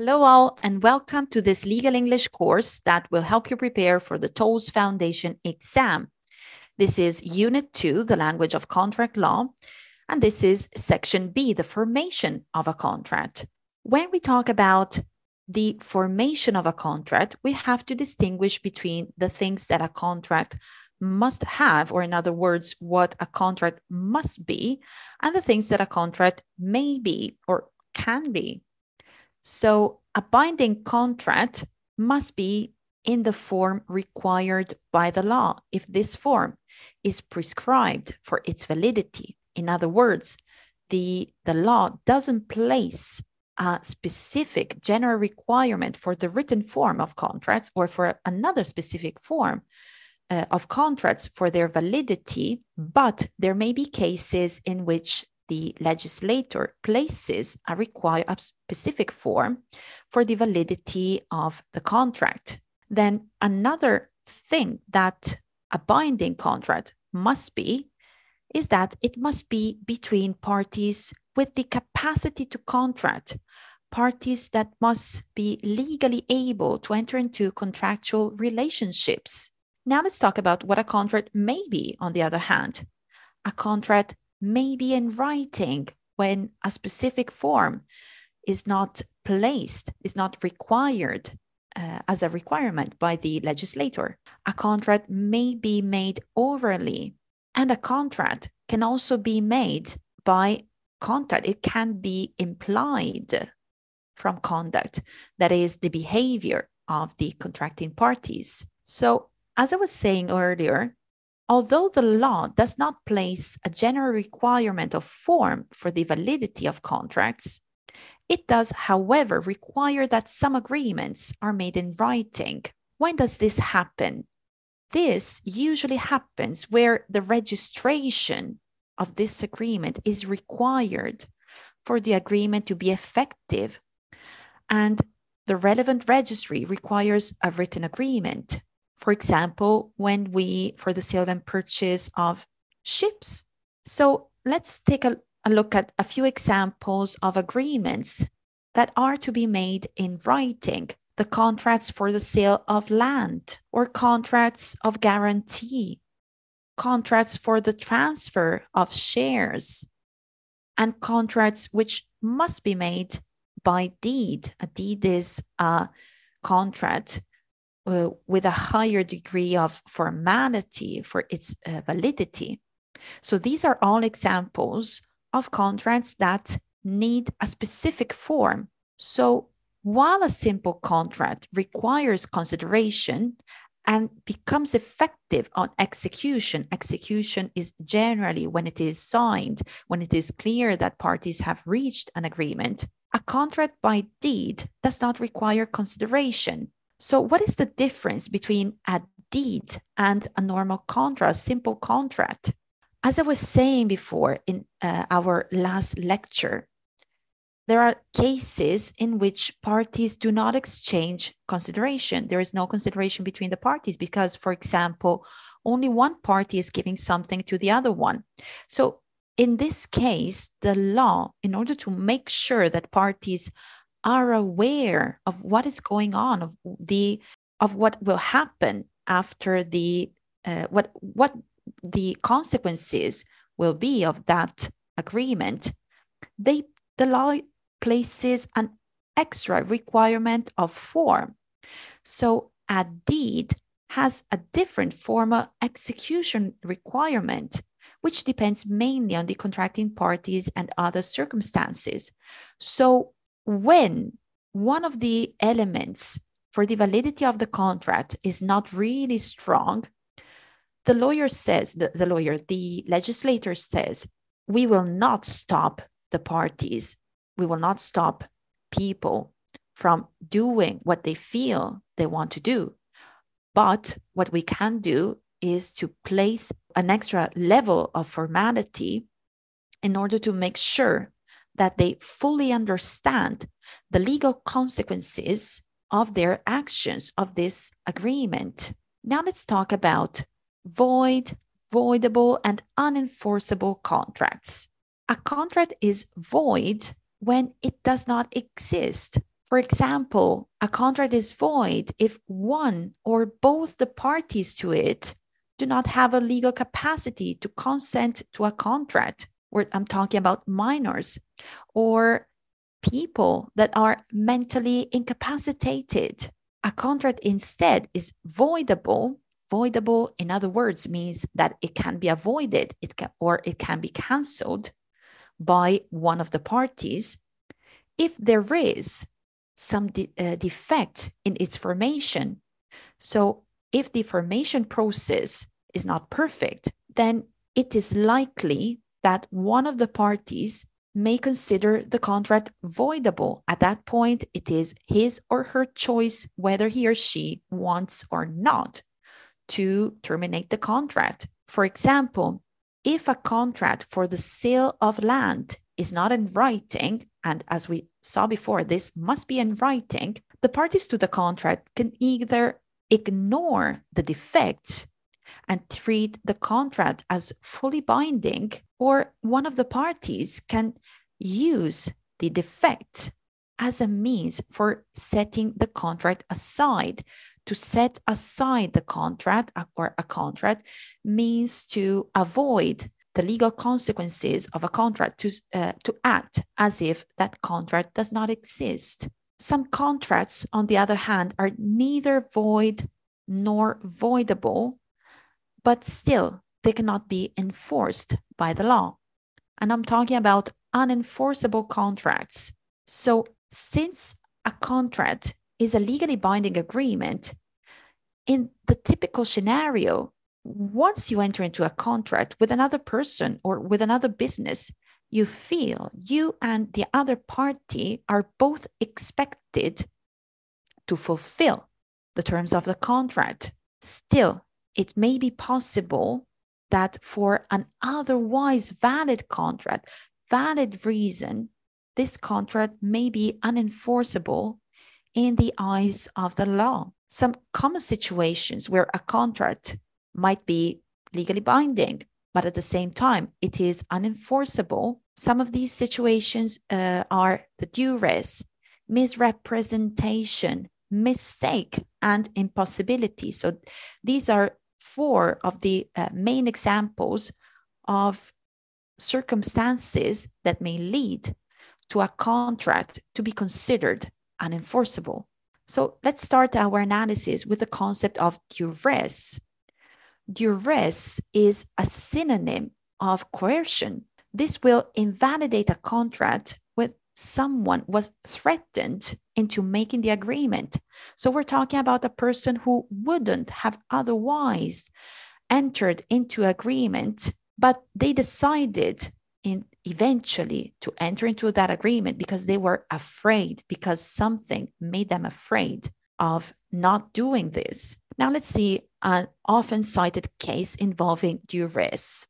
Hello, all, and welcome to this legal English course that will help you prepare for the TOLES Foundation exam. This is Unit 2, the language of contract law, and this is Section B, the formation of a contract. When we talk about the formation of a contract, we have to distinguish between the things that a contract must have, or in other words, what a contract must be, and the things that a contract may be or can be. So a binding contract must be in the form required by the law if this form is prescribed for its validity. In other words, the, the law doesn't place a specific general requirement for the written form of contracts or for another specific form uh, of contracts for their validity, but there may be cases in which the legislator places a require a specific form for the validity of the contract. Then another thing that a binding contract must be is that it must be between parties with the capacity to contract, parties that must be legally able to enter into contractual relationships. Now let's talk about what a contract may be, on the other hand. A contract maybe in writing when a specific form is not placed, is not required uh, as a requirement by the legislator. A contract may be made orally, and a contract can also be made by contact. It can be implied from conduct, that is, the behavior of the contracting parties. So, as I was saying earlier, Although the law does not place a general requirement of form for the validity of contracts, it does, however, require that some agreements are made in writing. When does this happen? This usually happens where the registration of this agreement is required for the agreement to be effective, and the relevant registry requires a written agreement for example, when we, for the sale and purchase of ships. So let's take a, a look at a few examples of agreements that are to be made in writing the contracts for the sale of land or contracts of guarantee, contracts for the transfer of shares, and contracts which must be made by deed. A deed is a contract uh, with a higher degree of formality for its uh, validity. So these are all examples of contracts that need a specific form. So while a simple contract requires consideration and becomes effective on execution, execution is generally when it is signed, when it is clear that parties have reached an agreement. A contract by deed does not require consideration. So, what is the difference between a deed and a normal contract, simple contract? As I was saying before in uh, our last lecture, there are cases in which parties do not exchange consideration. There is no consideration between the parties because, for example, only one party is giving something to the other one. So, in this case, the law, in order to make sure that parties are aware of what is going on of the of what will happen after the uh, what what the consequences will be of that agreement. They the law places an extra requirement of form. So a deed has a different formal execution requirement which depends mainly on the contracting parties and other circumstances. So when one of the elements for the validity of the contract is not really strong, the lawyer says, the, the lawyer, the legislator says, we will not stop the parties, we will not stop people from doing what they feel they want to do. But what we can do is to place an extra level of formality in order to make sure that they fully understand the legal consequences of their actions of this agreement. Now let's talk about void, voidable, and unenforceable contracts. A contract is void when it does not exist For example, a contract is void if one or both the parties to it do not have a legal capacity to consent to a contract. Where I'm talking about minors or people that are mentally incapacitated. A contract instead is voidable. Voidable, in other words, means that it can be avoided it can, or it can be cancelled by one of the parties if there is some de- uh, defect in its formation. So, if the formation process is not perfect, then it is likely that one of the parties may consider the contract voidable. At that point, it is his or her choice whether he or she wants or not to terminate the contract. For example, if a contract for the sale of land is not in writing, and as we saw before, this must be in writing, the parties to the contract can either ignore the defects and treat the contract as fully binding, or one of the parties can use the defect as a means for setting the contract aside. To set aside the contract or a contract means to avoid the legal consequences of a contract to, uh, to act as if that contract does not exist. Some contracts, on the other hand, are neither void nor voidable, but still they cannot be enforced by the law. And I'm talking about unenforceable contracts. So, since a contract is a legally binding agreement, in the typical scenario, once you enter into a contract with another person or with another business, you feel you and the other party are both expected to fulfill the terms of the contract. Still, it may be possible that for an otherwise valid contract, valid reason, this contract may be unenforceable in the eyes of the law. Some common situations where a contract might be legally binding, but at the same time, it is unenforceable. Some of these situations uh, are the duress, misrepresentation, mistake, and impossibility. So these are four of the uh, main examples of circumstances that may lead to a contract to be considered unenforceable. So let's start our analysis with the concept of duress. Duress is a synonym of coercion. This will invalidate a contract someone was threatened into making the agreement. So we're talking about a person who wouldn't have otherwise entered into agreement but they decided in eventually to enter into that agreement because they were afraid because something made them afraid of not doing this. Now let's see an often cited case involving duress.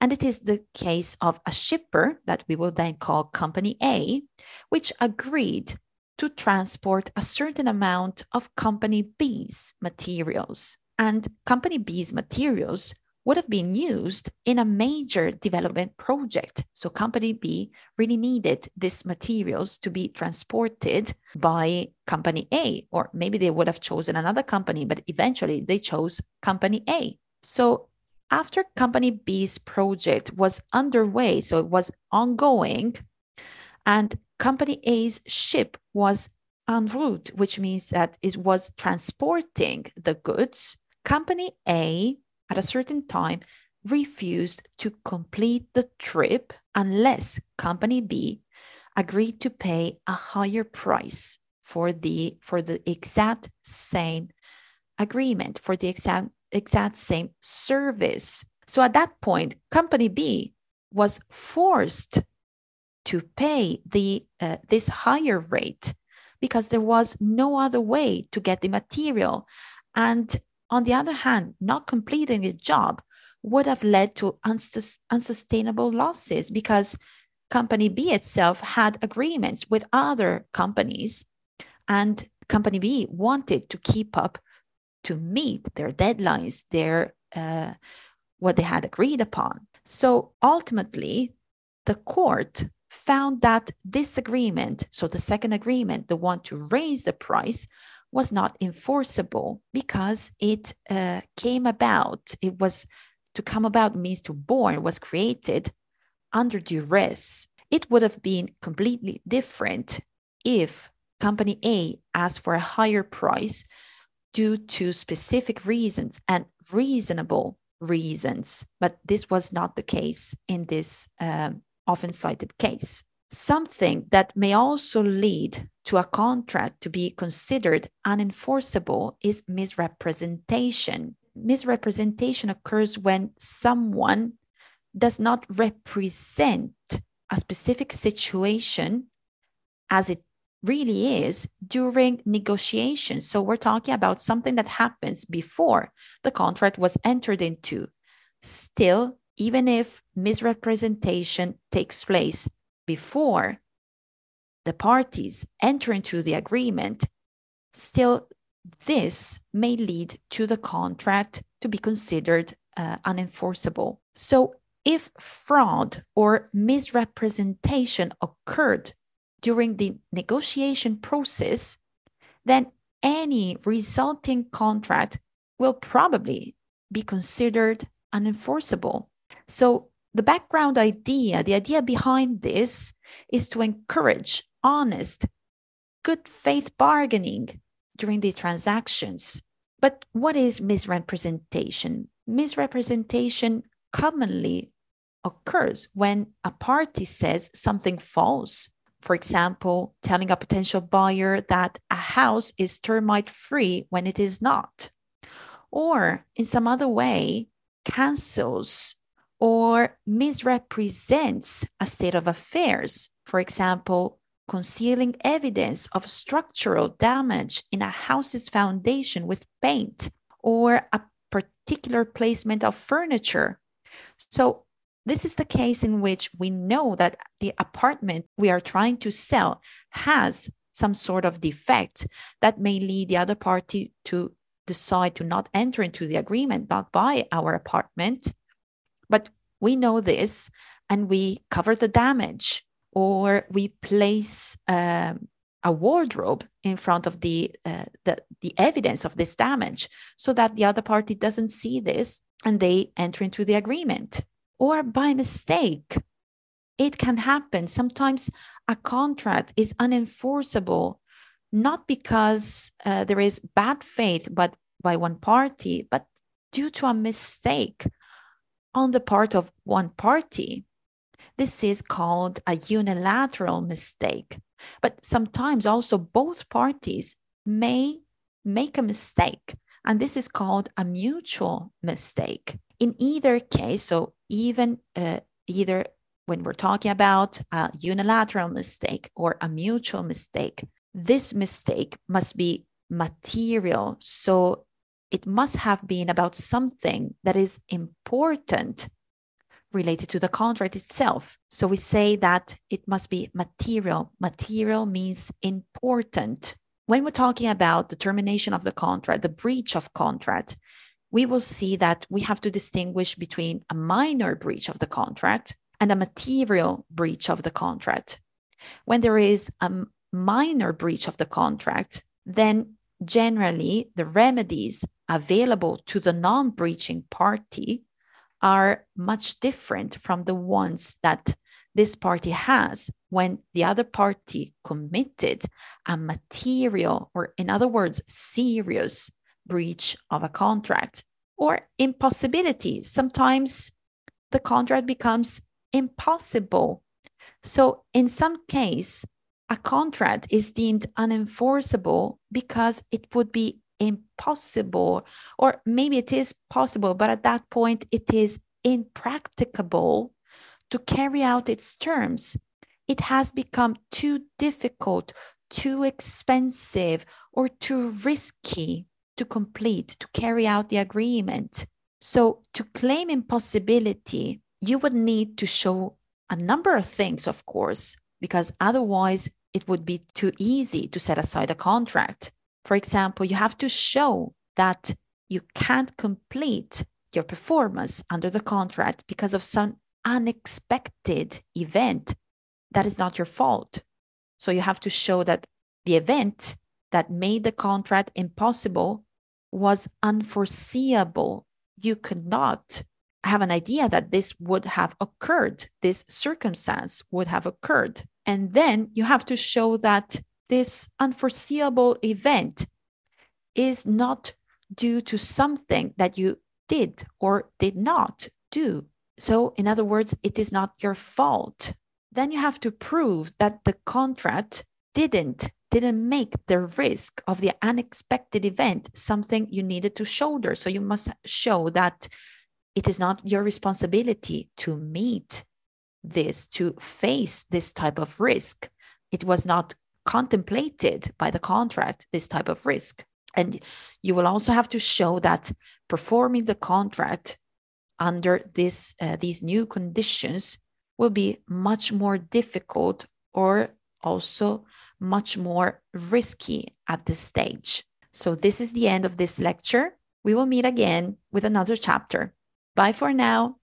And it is the case of a shipper that we will then call Company A, which agreed to transport a certain amount of Company B's materials. And Company B's materials would have been used in a major development project. So company B really needed these materials to be transported by company A, or maybe they would have chosen another company, but eventually they chose company A. So after company B's project was underway, so it was ongoing, and company A's ship was en route, which means that it was transporting the goods, company A at a certain time refused to complete the trip unless company B agreed to pay a higher price for the for the exact same agreement for the exact exact same service. So at that point company B was forced to pay the uh, this higher rate because there was no other way to get the material. And on the other hand, not completing a job would have led to unsus- unsustainable losses because company B itself had agreements with other companies and company B wanted to keep up to meet their deadlines, their uh, what they had agreed upon. So ultimately, the court found that this agreement, so the second agreement, the one to raise the price, was not enforceable because it uh, came about, it was to come about means to born, was created under duress. It would have been completely different if company A asked for a higher price due to specific reasons and reasonable reasons. But this was not the case in this um, often cited case. Something that may also lead to a contract to be considered unenforceable is misrepresentation. Misrepresentation occurs when someone does not represent a specific situation as it really is during negotiations. So we're talking about something that happens before the contract was entered into. Still, even if misrepresentation takes place before the parties enter into the agreement, still this may lead to the contract to be considered uh, unenforceable. So if fraud or misrepresentation occurred during the negotiation process, then any resulting contract will probably be considered unenforceable. So, the background idea, the idea behind this is to encourage honest, good faith bargaining during the transactions. But what is misrepresentation? Misrepresentation commonly occurs when a party says something false for example, telling a potential buyer that a house is termite free when it is not, or in some other way, cancels or misrepresents a state of affairs. For example, concealing evidence of structural damage in a house's foundation with paint or a particular placement of furniture. So, this is the case in which we know that the apartment we are trying to sell has some sort of defect that may lead the other party to decide to not enter into the agreement, not buy our apartment. But we know this and we cover the damage or we place um, a wardrobe in front of the, uh, the the evidence of this damage so that the other party doesn't see this and they enter into the agreement or by mistake. It can happen. Sometimes a contract is unenforceable, not because uh, there is bad faith but by one party, but due to a mistake on the part of one party. This is called a unilateral mistake. But sometimes also both parties may make a mistake, and this is called a mutual mistake. In either case, so even uh, either when we're talking about a unilateral mistake or a mutual mistake, this mistake must be material. So it must have been about something that is important related to the contract itself. So we say that it must be material. Material means important. When we're talking about the termination of the contract, the breach of contract, we will see that we have to distinguish between a minor breach of the contract and a material breach of the contract. When there is a minor breach of the contract, then generally the remedies available to the non breaching party are much different from the ones that this party has when the other party committed a material, or in other words, serious breach of a contract or impossibility. Sometimes the contract becomes impossible. So, in some case, a contract is deemed unenforceable because it would be impossible, or maybe it is possible, but at that point it is impracticable to carry out its terms. It has become too difficult, too expensive, or too risky to complete, to carry out the agreement. So, to claim impossibility, you would need to show a number of things, of course, because otherwise it would be too easy to set aside a contract. For example, you have to show that you can't complete your performance under the contract because of some unexpected event that is not your fault. So you have to show that the event that made the contract impossible was unforeseeable. You could not have an idea that this would have occurred, this circumstance would have occurred. And then you have to show that this unforeseeable event is not due to something that you did or did not do. So, in other words, it is not your fault. Then you have to prove that the contract didn't didn't make the risk of the unexpected event something you needed to shoulder. So you must show that it is not your responsibility to meet this, to face this type of risk. It was not contemplated by the contract, this type of risk. And you will also have to show that performing the contract under this, uh, these new conditions will be much more difficult or also much more risky at this stage. So, this is the end of this lecture. We will meet again with another chapter. Bye for now.